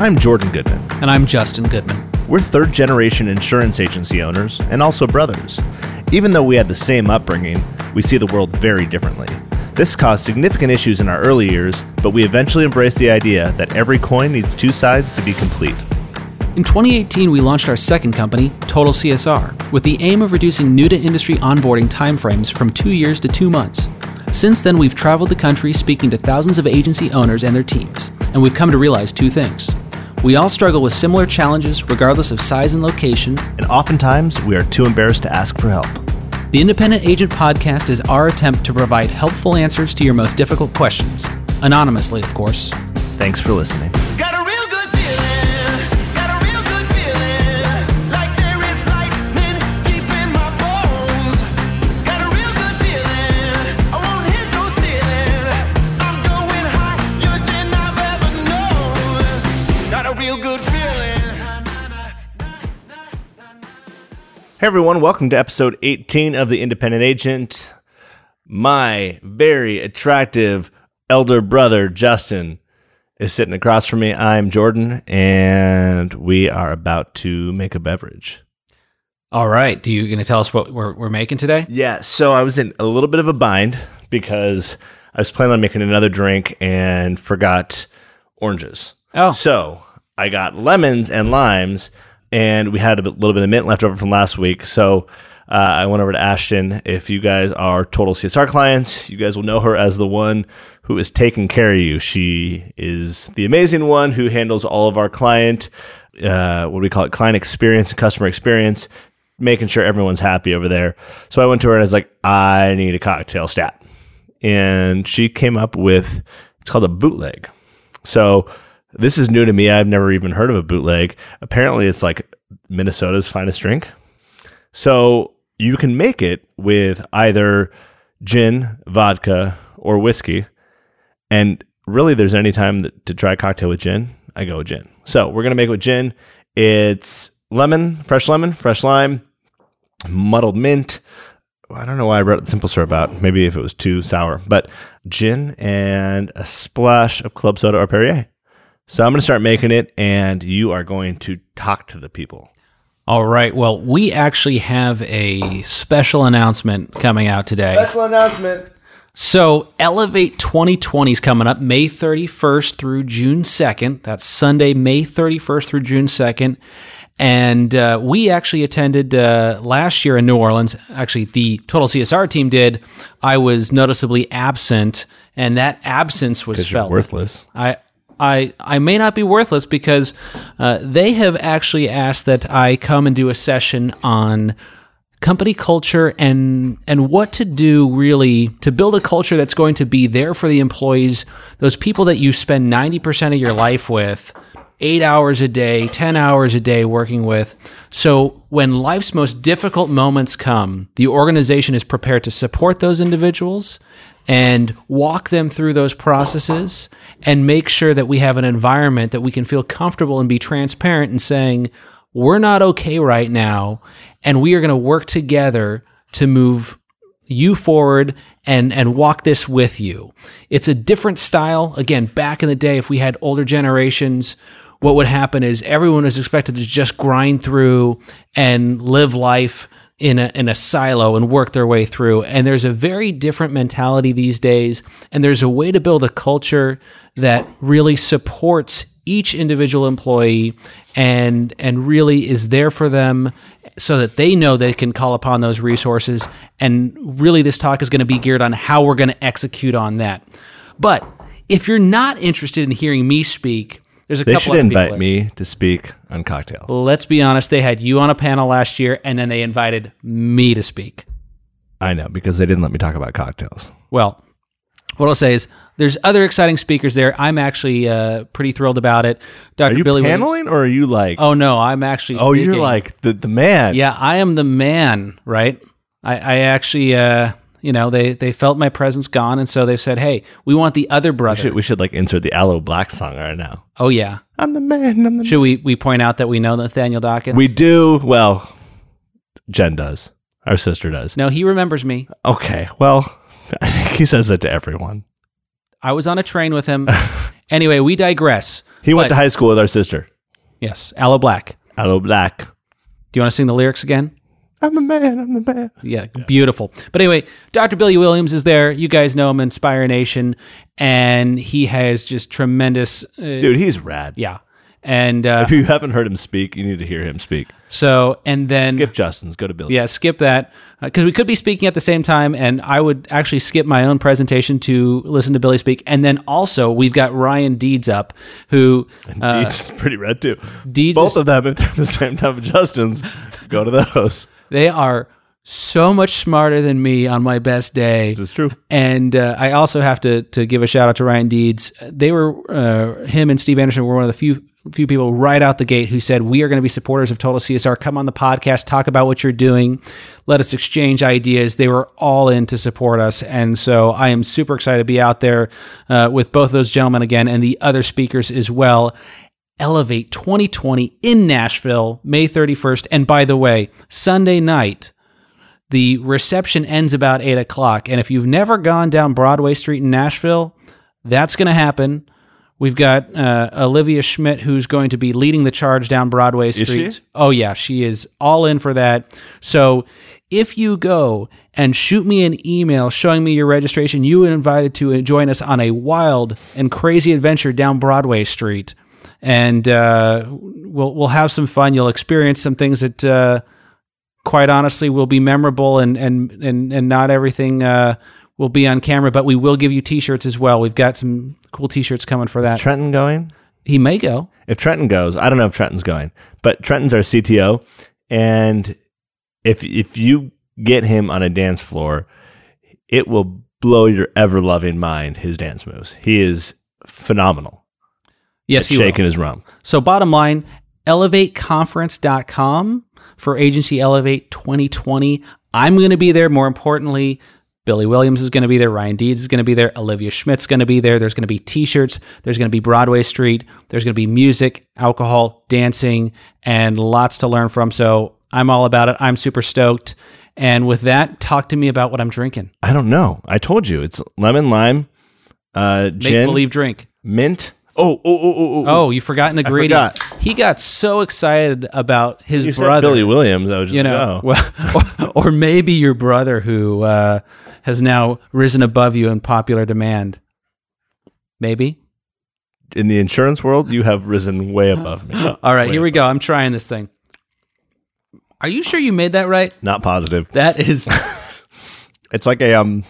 I'm Jordan Goodman. And I'm Justin Goodman. We're third generation insurance agency owners and also brothers. Even though we had the same upbringing, we see the world very differently. This caused significant issues in our early years, but we eventually embraced the idea that every coin needs two sides to be complete. In 2018, we launched our second company, Total CSR, with the aim of reducing new to industry onboarding timeframes from two years to two months. Since then, we've traveled the country speaking to thousands of agency owners and their teams, and we've come to realize two things. We all struggle with similar challenges, regardless of size and location. And oftentimes, we are too embarrassed to ask for help. The Independent Agent Podcast is our attempt to provide helpful answers to your most difficult questions, anonymously, of course. Thanks for listening. Everyone, welcome to episode 18 of The Independent Agent. My very attractive elder brother, Justin, is sitting across from me. I'm Jordan, and we are about to make a beverage. All right. Do you going to tell us what we're, we're making today? Yeah. So I was in a little bit of a bind because I was planning on making another drink and forgot oranges. Oh. So I got lemons and limes and we had a little bit of mint left over from last week. So uh, I went over to Ashton. If you guys are total CSR clients, you guys will know her as the one who is taking care of you. She is the amazing one who handles all of our client, uh, what we call it, client experience and customer experience, making sure everyone's happy over there. So I went to her and I was like, I need a cocktail stat. And she came up with, it's called a bootleg. So this is new to me. I've never even heard of a bootleg. Apparently, it's like Minnesota's finest drink. So you can make it with either gin, vodka, or whiskey. And really, there's any time to try a cocktail with gin, I go with gin. So we're going to make it with gin. It's lemon, fresh lemon, fresh lime, muddled mint. I don't know why I wrote simple syrup out. Maybe if it was too sour, but gin and a splash of club soda or Perrier. So I'm going to start making it, and you are going to talk to the people. All right. Well, we actually have a special announcement coming out today. Special announcement. So, Elevate 2020 is coming up May 31st through June 2nd. That's Sunday, May 31st through June 2nd. And uh, we actually attended uh, last year in New Orleans. Actually, the Total CSR team did. I was noticeably absent, and that absence was felt. worthless. I I, I may not be worthless because uh, they have actually asked that I come and do a session on company culture and and what to do really to build a culture that's going to be there for the employees, those people that you spend 90% of your life with, 8 hours a day, 10 hours a day working with. So when life's most difficult moments come, the organization is prepared to support those individuals and walk them through those processes and make sure that we have an environment that we can feel comfortable and be transparent in saying, we're not okay right now, and we are going to work together to move you forward and and walk this with you. It's a different style. Again, back in the day, if we had older generations, what would happen is everyone is expected to just grind through and live life in a in a silo and work their way through. And there's a very different mentality these days, and there's a way to build a culture that really supports each individual employee and and really is there for them so that they know they can call upon those resources and really this talk is going to be geared on how we're going to execute on that. But if you're not interested in hearing me speak, there's a they couple should invite me to speak on cocktails. Let's be honest. They had you on a panel last year, and then they invited me to speak. I know because they didn't let me talk about cocktails. Well, what I'll say is there's other exciting speakers there. I'm actually uh, pretty thrilled about it. Dr. Are you Billy paneling Williams. or are you like? Oh no, I'm actually. Oh, speaking. you're like the the man. Yeah, I am the man. Right. I, I actually. Uh, you know, they they felt my presence gone, and so they said, "Hey, we want the other brother." We should, we should like insert the Aloe Blacc song right now. Oh yeah, I'm the man. I'm the should man. we we point out that we know Nathaniel Dawkins? We do. Well, Jen does. Our sister does. No, he remembers me. Okay. Well, I think he says that to everyone. I was on a train with him. anyway, we digress. He went to high school with our sister. Yes, Aloe Blacc. Aloe Blacc. Do you want to sing the lyrics again? I'm the man. I'm the man. Yeah, beautiful. But anyway, Dr. Billy Williams is there. You guys know him, Inspire Nation, and he has just tremendous. Uh, Dude, he's rad. yeah, and uh, If you haven't heard him speak, you need to hear him speak. so and then Skip Justin's. Go to Billy. yeah, skip that because we could be speaking at the same time, and I would actually skip my own presentation to listen to Billy speak. And then also we've got Ryan Deeds up, who uh, It's pretty red too. Deeds Both is- of them, if they're the same time of Justin's, go to those. They are so much smarter than me on my best day. This is true. And uh, I also have to to give a shout out to Ryan Deeds. They were uh, him and Steve Anderson were one of the few few people right out the gate who said we are going to be supporters of Total CSR. Come on the podcast, talk about what you're doing, let us exchange ideas. They were all in to support us, and so I am super excited to be out there uh, with both those gentlemen again and the other speakers as well. Elevate 2020 in Nashville, May 31st. And by the way, Sunday night, the reception ends about eight o'clock. And if you've never gone down Broadway Street in Nashville, that's going to happen. We've got uh, Olivia Schmidt, who's going to be leading the charge down Broadway Street. Oh, yeah, she is all in for that. So if you go and shoot me an email showing me your registration, you are invited to join us on a wild and crazy adventure down Broadway Street. And uh, we'll, we'll have some fun. You'll experience some things that. Uh, quite honestly will be memorable and and and and not everything uh, will be on camera, but we will give you t-shirts as well. We've got some cool t-shirts coming for that. Trenton going? He may go. If Trenton goes, I don't know if Trenton's going, but Trenton's our CTO, and if if you get him on a dance floor, it will blow your ever loving mind. His dance moves, he is phenomenal. Yes, he will. shaking his rum. So bottom line, elevateconference.com for Agency Elevate 2020. I'm going to be there. More importantly, Billy Williams is going to be there. Ryan Deeds is going to be there. Olivia Schmidt's going to be there. There's going to be t-shirts. There's going to be Broadway Street. There's going to be music, alcohol, dancing, and lots to learn from. So I'm all about it. I'm super stoked. And with that, talk to me about what I'm drinking. I don't know. I told you it's lemon lime, uh, Make gin, believe drink. mint. Oh, oh, oh, oh, oh. Oh, you forgot an ingredient. forgot. He got so excited about his You brother. Billy Williams. I was just you know, oh. well, or, or maybe your brother who uh, has now risen above you in popular demand. Maybe. in the insurance world, you have risen way above me. All right, Way here we go. I'm trying this thing. Are you sure you made that right? Not positive. That is, It's like a um,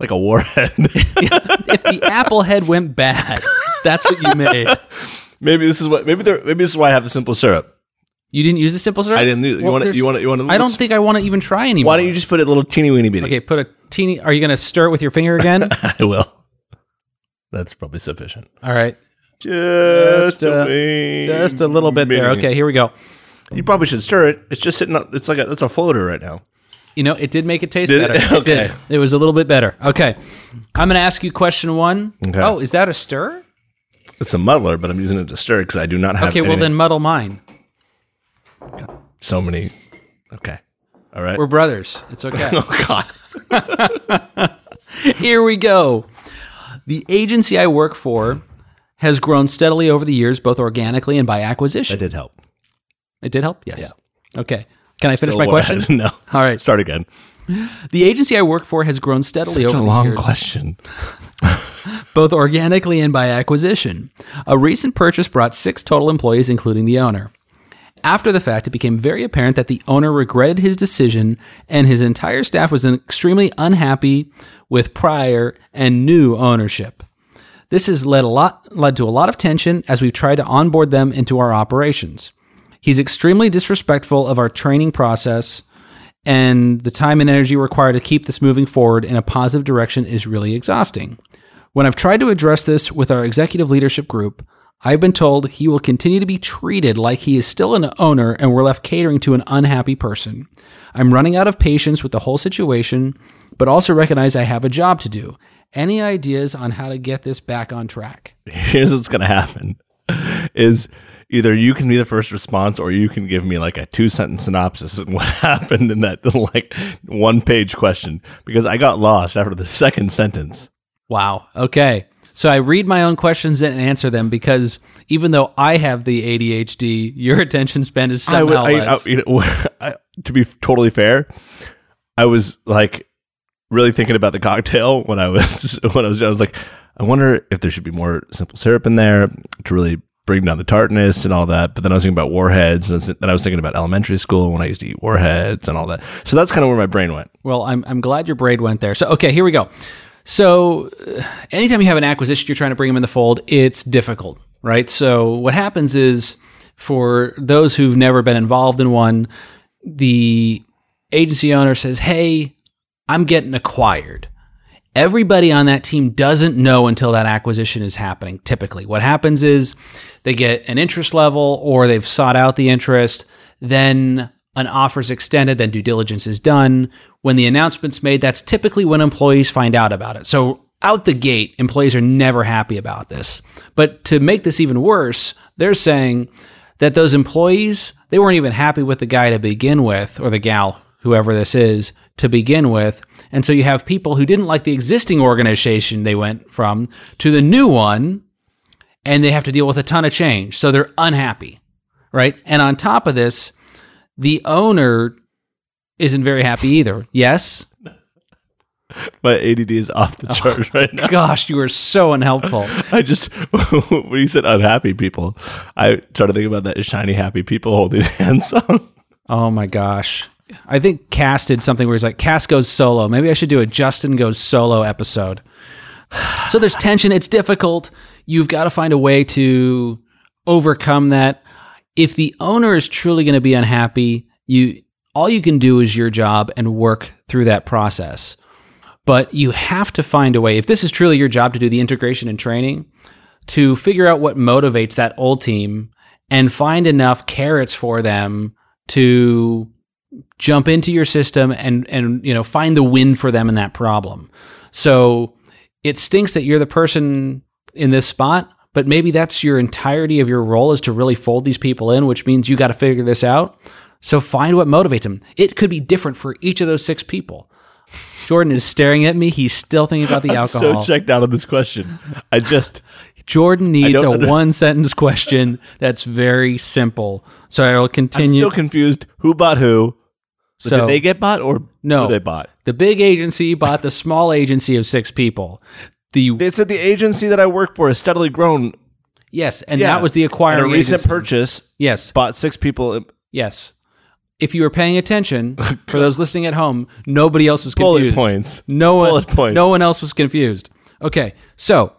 like a warhead. if the apple head went bad, that's what you made. maybe this is what. Maybe there. Maybe this is why I have the simple syrup. You didn't use the simple syrup. I didn't. do- You Well, want to? You want to? You want to? I don't think I want to even try anymore. Why don't you just put a little teeny weeny bitty? Okay, put a teeny. Are you going to stir it with your finger again? I will. That's probably sufficient. All right, Just, Just a- a, just a little bit there. Okay, here we go. You probably should stir it. It's just sitting. up It's like a. It's a floater right now. You know, it did make it taste Did it? better. It did. Okay. It was a little bit better. Okay. I'm going to ask you question one. Okay. Oh, is that a stir? It's a muddler, but I'm using it to stir because I do not have. Okay, well anything- then muddle mine. so many. Okay. All right. We're brothers. It's okay. oh God. Here we go. The agency I work for has grown steadily over the years, both organically and by That acquisition. did help. It did help? Yes. Okay. Can I finish Still my question? ahead. No. All right. Start again. The agency I work for has grown steadily Such over a the long question. Both organically and by acquisition. A recent purchase brought six total employees, including the owner. After the fact, it became very apparent that the owner regretted his decision, and his entire staff was extremely unhappy with prior and new ownership. This has led a lot led to a lot of tension as we've tried to onboard them into our operations. He's extremely disrespectful of our training process, and the time and energy required to keep this moving forward in a positive direction is really exhausting. When I've tried to address this with our executive leadership group, I've been told he will continue to be treated like he is still an owner and we're left catering to an unhappy person. I'm running out of patience with the whole situation, but also recognize I have a job to do. Any ideas on how to get this back on track? Here's what's gonna happen: is either you can be the first response, or you can give me like a two sentence synopsis of what happened in that like one page question because I got lost after the second sentence. Wow. Okay. So I read my own questions and answer them because even though I have the ADHD, your attention span is I somehow I, I, less. you know, to be totally fair, I was like really thinking about the cocktail when I was when I was I was like, I wonder if there should be more simple syrup in there to really bring down the tartness and all that. But then I was thinking about warheads, and then I was thinking about elementary school when I used to eat warheads and all that. So that's kind of where my brain went. Well, I'm, I'm glad your braid went there. So, okay, here we go. So, uh, anytime you have an acquisition, you're trying to bring them in the fold, it's difficult, right? So, what happens is for those who've never been involved in one, the agency owner says, Hey, I'm getting acquired. Everybody on that team doesn't know until that acquisition is happening. Typically, what happens is they get an interest level or they've sought out the interest, then an offer is extended, then due diligence is done. When the announcement's made, that's typically when employees find out about it. So, out the gate, employees are never happy about this. But to make this even worse, they're saying that those employees, they weren't even happy with the guy to begin with, or the gal, whoever this is, to begin with. And so you have people who didn't like the existing organization they went from to the new one, and they have to deal with a ton of change. So they're unhappy, right? And on top of this, the owner isn't very happy either. Yes? My ADD is off the oh, chart right now. Gosh, you are so unhelpful. I just when you said unhappy people, I try to think about that shiny happy people holding hands song. Oh my gosh. I think Cass did something where he's like, Cass goes solo. Maybe I should do a Justin goes solo episode. So there's tension. It's difficult. You've got to find a way to overcome that. If the owner is truly going to be unhappy, you all you can do is your job and work through that process. But you have to find a way. If this is truly your job to do the integration and training, to figure out what motivates that old team and find enough carrots for them to jump into your system and and you know find the win for them in that problem. So it stinks that you're the person in this spot, but maybe that's your entirety of your role is to really fold these people in, which means you got to figure this out. So find what motivates them. It could be different for each of those six people. Jordan is staring at me. He's still thinking about the I'm alcohol. so checked out of this question. I just Jordan needs a under- one sentence question that's very simple. So I will I'm continue. still confused. Who bought who? So, So- did they get bought or No. who they bought? The big agency bought the small agency of six people. The They said the agency that I work for has steadily grown. yes, and Yeah. that was the And acquiring a recent agency. purchase Yes, bought six people. yes. If you were paying attention, for those listening at home, nobody else was Bullet confused. points. No one, Bullet points. no one else was confused. Okay, so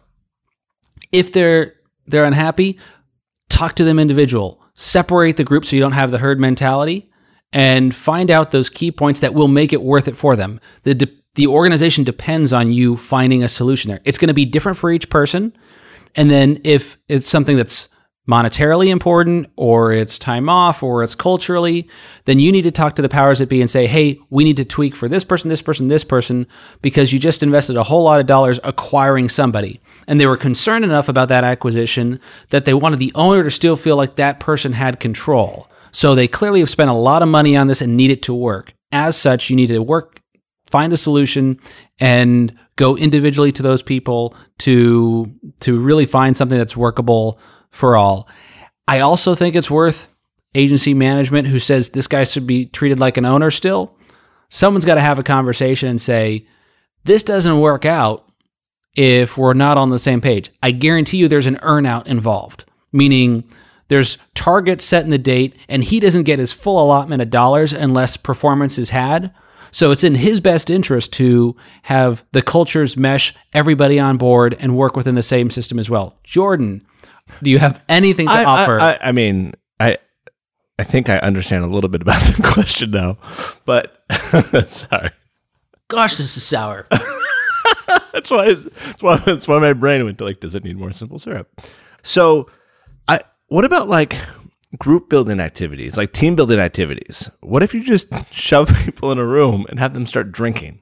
if they're they're unhappy, talk to them individual. Separate the group so you don't have the herd mentality, and find out those key points that will make it worth it for them. The de- the organization depends on you finding a solution there. It's going to be different for each person, and then if it's something that's monetarily important or it's time off or it's culturally, then you need to talk to the powers that be and say, hey, we need to tweak for this person, this person, this person, because you just invested a whole lot of dollars acquiring somebody. And they were concerned enough about that acquisition that they wanted the owner to still feel like that person had control. So they clearly have spent a lot of money on this and need it to work. As such, you need to work, find a solution, and go individually to those people to to really find something that's workable for all. I also think it's worth agency management who says this guy should be treated like an owner still. Someone's got to have a conversation and say, this doesn't work out if we're not on the same page. I guarantee you there's an earnout involved, meaning there's targets set in the date and he doesn't get his full allotment of dollars unless performance is had. So it's in his best interest to have the cultures mesh everybody on board and work within the same system as well. Jordan, do you have anything to I, offer? I, I, I mean, I I think I understand a little bit about the question now, but sorry. Gosh, this is sour. That's why, it's, that's why that's why my brain went to like, does it need more simple syrup? So, I what about like group building activities, like team building activities? What if you just shove people in a room and have them start drinking,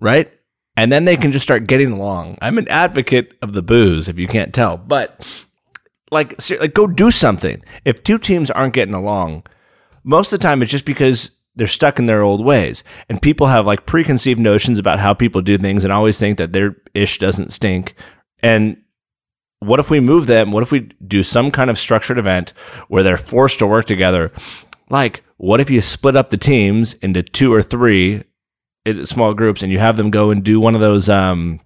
right? And then they can just start getting along. I'm an advocate of the booze, if you can't tell, but like, like go do something. If two teams aren't getting along, most of the time it's just because they're stuck in their old ways and people have like preconceived notions about how people do things and always think that their ish doesn't stink And what if we move them? What if we do some kind of structured event where they're forced to work together? Like, what if you split up the teams into two or three small groups and you have them go and do one of those, um,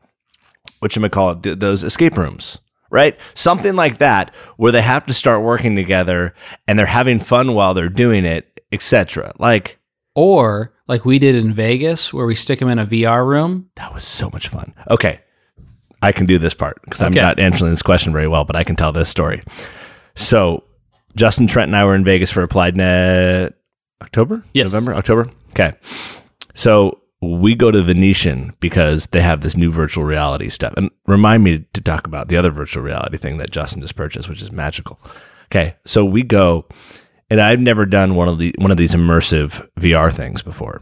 what you might call it, th- those escape rooms, right? Something like that where they have to start working together and they're having fun while they're doing it, etc. Like, Or like we did in Vegas, where we stick them in a VR room. that was so much fun. Okay. I can do this part because I'm not answering this question very well, but I can tell this story. So, Justin Trent and I were in Vegas for Applied Net October? Yes. November? October? Okay. So, we go to Venetian because they have this new virtual reality stuff. And remind me to talk about the other virtual reality thing that Justin just purchased, which is magical. Okay. So, we go, and I've never done one of the one of these immersive VR things before.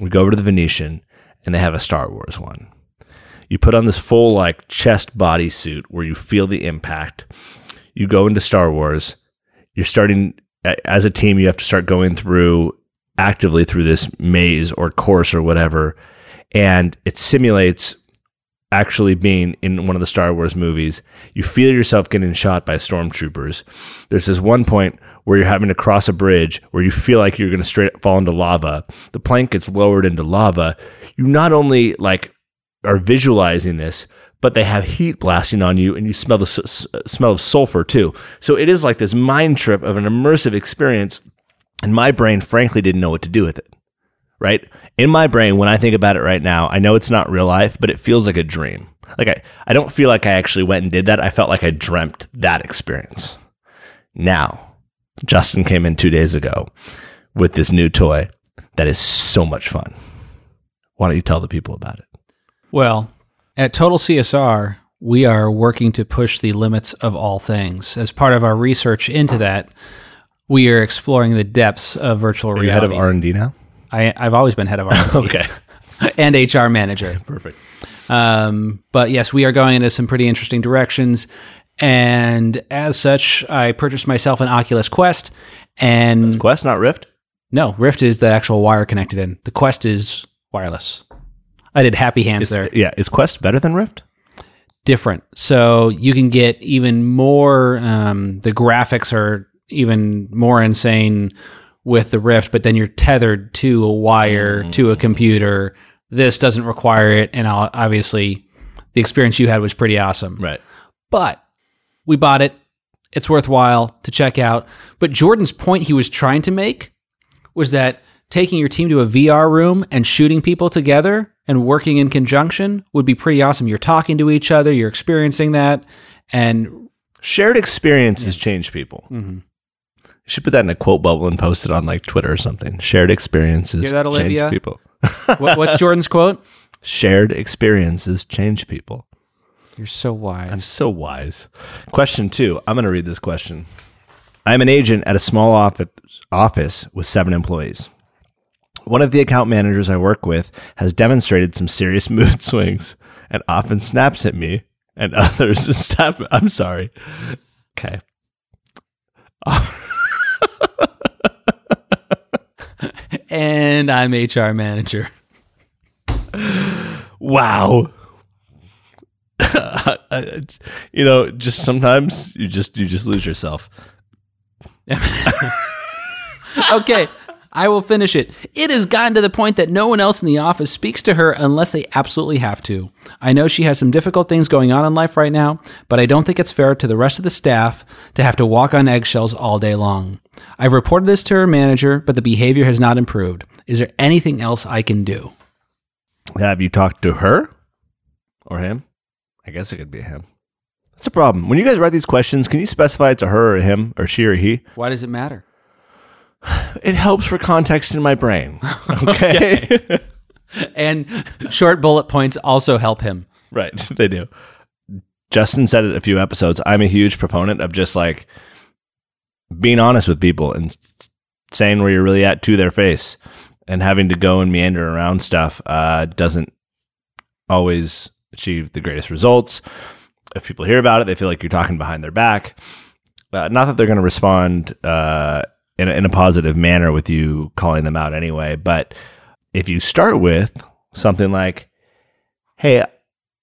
We go over to the Venetian and they have a Star Wars one. You put on this full like chest body suit where you feel the impact. You go into Star Wars. You're starting as a team. You have to start going through actively through this maze or course or whatever, and it simulates actually being in one of the Star Wars movies. You feel yourself getting shot by stormtroopers. There's this one point where you're having to cross a bridge where you feel like you're going to straight fall into lava. The plank gets lowered into lava. You not only like are visualizing this, but they have heat blasting on you, and you smell the s- smell of sulfur too. So it is like this mind trip of an immersive experience, and my brain frankly didn't know what to do with it. Right in my brain, when I think about it right now, I know it's not real life, but it feels like a dream. Like I, I don't feel like I actually went and did that. I felt like I dreamt that experience. Now, Justin came in two days ago with this new toy that is so much fun. Why don't you tell the people about it? Well, at Total CSR, we are working to push the limits of all things. As part of our research into that, we are exploring the depths of virtual Are you head of R and D now? I, I've always been head of R and D. Okay, and HR manager. perfect. Um, but yes, we are going into some pretty interesting directions. And as such, I purchased myself an Oculus Quest. And Quest, not Rift. no, Rift is the actual wire connected in. The Quest is wireless. I did happy hands Is, there. yeah, is Quest better than Rift? different. So you can get even more. Um, the graphics are even more insane with the Rift, but then you're tethered to a wire to a computer. This doesn't require it, and I'll- obviously, the experience you had was pretty awesome. Right. But we bought it. It's worthwhile to check out. But Jordan's point he was trying to make was that taking your team to a VR room and shooting people together and working in conjunction would be pretty awesome. You're talking to each other, you're experiencing that, and Shared experiences change people. Mhm. You should put that in a quote bubble and post it on like Twitter or something. Shared experiences Hear that, change people. what, what's Jordan's quote? Shared experiences change people. You're so wise. I'm so wise. Question two. I'm going to read this question. I'm an agent at a small office, office with seven employees. One of the account managers I work with has demonstrated some serious mood swings and often snaps at me, and others snap. I'm sorry. Okay. And I'm HR manager. Wow. You know, just sometimes you just you just lose yourself. okay, I will finish it. It has gotten to the point that no one else in the office speaks to her unless they absolutely have to. I know she has some difficult things going on in life right now, but I don't think it's fair to the rest of the staff to have to walk on eggshells all day long. I've reported this to her manager, but the behavior has not improved. Is there anything else I can do? Have you talked to her or him? I guess it could be him. That's a problem. When you guys write these questions, can you specify it to her or him or she or he? Why does it matter? It helps for context in my brain. Okay. And short bullet points also help him. right. They do. Justin said it a few episodes. I'm a huge proponent of just like being honest with people and saying where you're really at to their face and having to go and meander around stuff uh, doesn't always achieve the greatest results. If people hear about it, they feel like you're talking behind their back. Uh, not that they're going to respond uh, in, a, in a positive manner with you calling them out anyway, but if you start with something like, "Hey,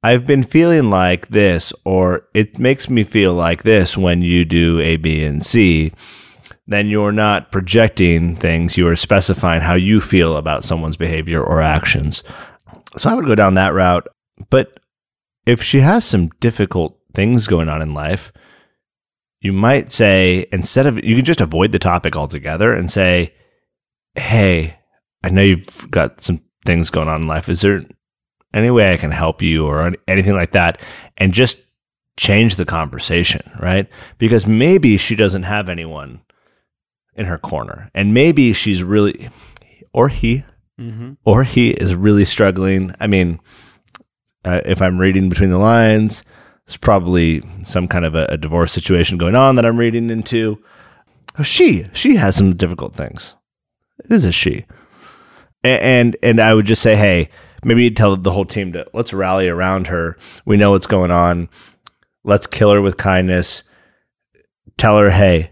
I've been feeling like this, or it makes me feel like this when you do A, B, and C, then you're not projecting things. You are specifying how you feel about someone's behavior or actions. So I would go down that route. But if she has some difficult things going on in life, you might say, instead of, you can just avoid the topic altogether and say, Hey, I know you've got some things going on in life. Is there any way I can help you or anything like that, and just change the conversation, right? Because maybe she doesn't have anyone in her corner, and maybe she's really, or he, mm-hmm. or he is really struggling. I mean, uh, if I'm reading between the lines, there's probably some kind of a, a divorce situation going on that I'm reading into. Oh, she, she has some difficult things. It is a she, and and, and I would just say, hey maybe you tell the whole team to let's rally around her. We know what's going on. Let's kill her with kindness. Tell her, hey,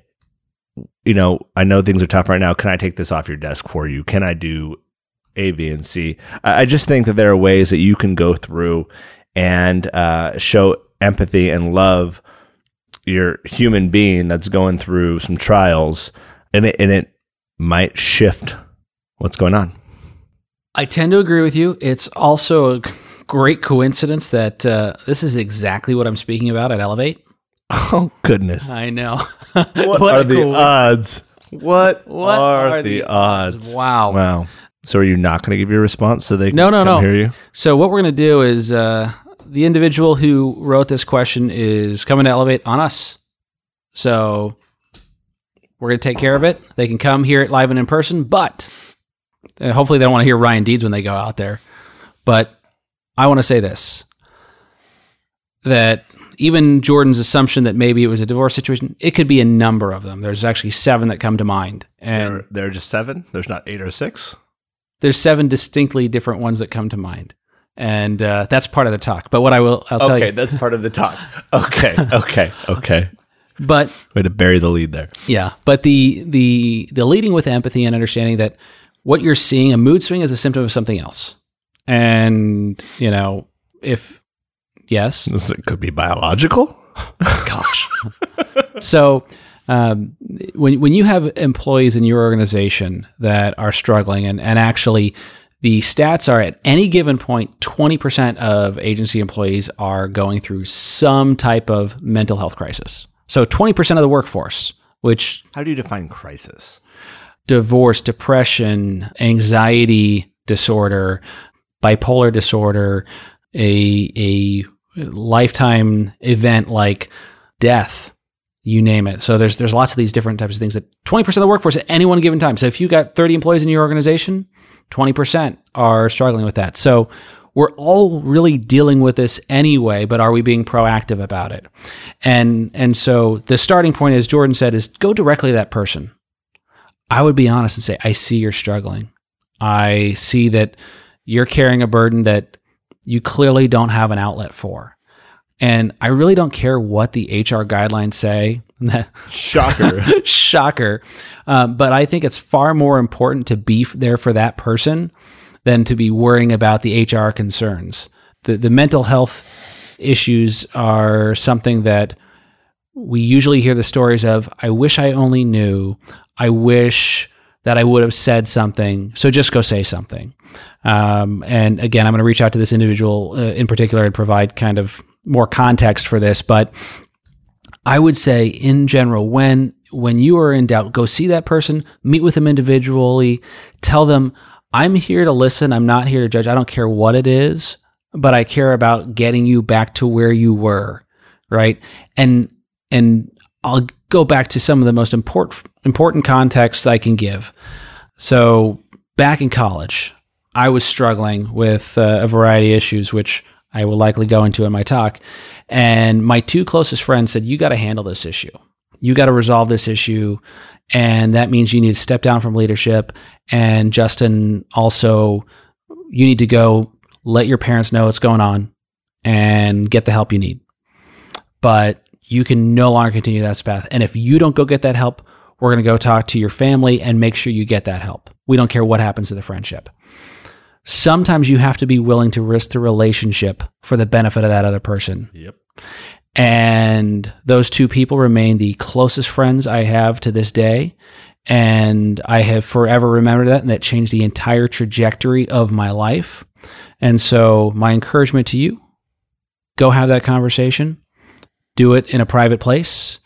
you know, I know things are tough right now. Can I take this off your desk for you? Can I do A, B, and C? I, I just think that there are ways that you can go through and uh, show empathy and love your human being that's going through some trials, and it, and it might shift what's going on. I tend to agree with you. It's also a great coincidence that uh, this is exactly what I'm speaking about at Elevate. Oh goodness! I know. what, what, are the odds? What, what are, are, the, odds? odds? Wow! Wow! So are you not going to give your response so they no no no hear you? So what we're going to do is uh, the individual who wrote this question is coming to Elevate on us. So we're going to take care of it. They can come hear it live and in person, but uh, hopefully, they don't want to hear Ryan Deeds when they go out there. But I want to say this that even Jordan's assumption that maybe it was a divorce situation, it could be a number of them. There's actually seven that come to mind. And there, there are just seven? There's not eight or six? There's seven distinctly different ones that come to mind. And uh, that's part of the talk. But what I will, I'll tell okay, you. Okay, that's part of the talk. Okay, okay, okay. But way to bury the lead there. Yeah, but the the the leading with empathy and understanding that what you're seeing, a mood swing is a symptom of something else. And, you know, if, yes. It could be biological. Gosh. so, um, when, when you have employees in your organization that are struggling and, and actually the stats are at any given point 20% of agency employees are going through some type of mental health crisis so 20% of the workforce which how do you define crisis divorce, depression, anxiety disorder, bipolar disorder, a a lifetime event like death, you name it. So there's there's lots of these different types of things that 20% of the workforce at any one given time. So if you got 30 employees in your organization, 20% are struggling with that. So we're all really dealing with this anyway, but are we being proactive about it? And and so the starting point, as Jordan said, is go directly to that person. I would be honest and say, I see you're struggling. I see that you're carrying a burden that you clearly don't have an outlet for. And I really don't care what the HR guidelines say. Shocker. Shocker. Um, but I think it's far more important to be there for that person than to be worrying about the HR concerns. The, the mental health issues are something that we usually hear the stories of I wish I only knew. I wish that I would have said something. So just go say something. Um, and again, I'm going to reach out to this individual uh, in particular and provide kind of more context for this. But I would say, in general, when when you are in doubt, go see that person, meet with them individually, tell them, "I'm here to listen. I'm not here to judge. I don't care what it is, but I care about getting you back to where you were." Right? And and I'll go back to some of the most important important context I can give. So back in college, I was struggling with uh, a variety of issues, which I will likely go into in my talk. And my two closest friends said, "You got to handle this issue. You got to resolve this issue." And that means you need to step down from leadership. And Justin, also, you need to go let your parents know what's going on and get the help you need. But you can no longer continue that path. And if you don't go get that help, we're going to go talk to your family and make sure you get that help. We don't care what happens to the friendship. Sometimes you have to be willing to risk the relationship for the benefit of that other person. Yep. And those two people remain the closest friends I have to this day. And I have forever remembered that, and that changed the entire trajectory of my life. And so, my encouragement to you go have that conversation, do it in a private place,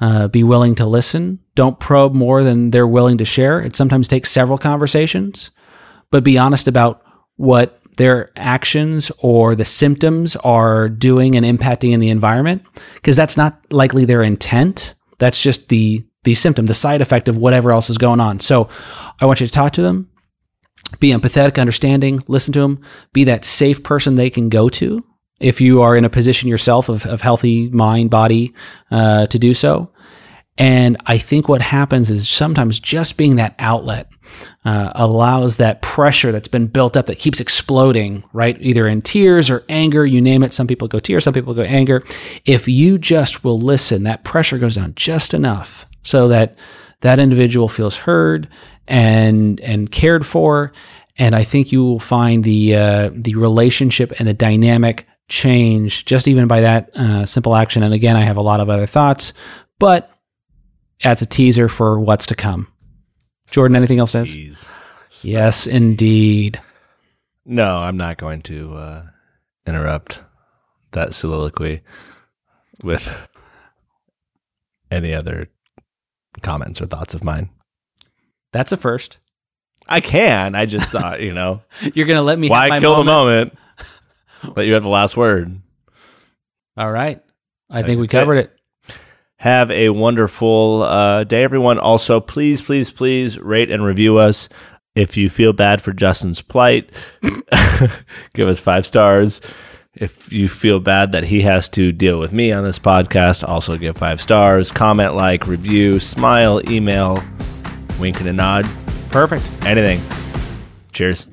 uh, be willing to listen. Don't probe more than they're willing to share. It sometimes takes several conversations, but be honest about what their actions or the symptoms are doing and impacting in the environment because that's not likely their intent. That's just the the symptom the side effect of whatever else is going on. So i want you to talk to them be empathetic understanding listen to them be that safe person they can go to if you are in a position yourself of, of healthy mind body uh, to do so and I think what happens is sometimes just being that outlet uh, allows that pressure that's been built up that keeps exploding, right? Either in tears or anger, you name it. Some people go tears, some people go anger. If you just will listen, that pressure goes down just enough so that that individual feels heard and and cared for. And I think you will find the uh, the relationship and the dynamic change just even by that uh, simple action. And again, I have a lot of other thoughts, but adds a teaser for what's to come. Jordan, anything else? Says? Jeez. Yes, indeed. No, I'm not going to uh, interrupt that soliloquy with any other comments or thoughts of mine. That's a first. I can. I just thought, you know, You're gonna let me have why my kill moment? the moment? Let you have the last word. All right. I I think we that's it. covered it. Have a wonderful uh, day, everyone. Also, please, please, please rate and review us. If you feel bad for Justin's plight, give us five stars. If you feel bad that he has to deal with me on this podcast, also give five stars. Comment, like, review, smile, email, wink and a nod, Perfect. anything. Cheers.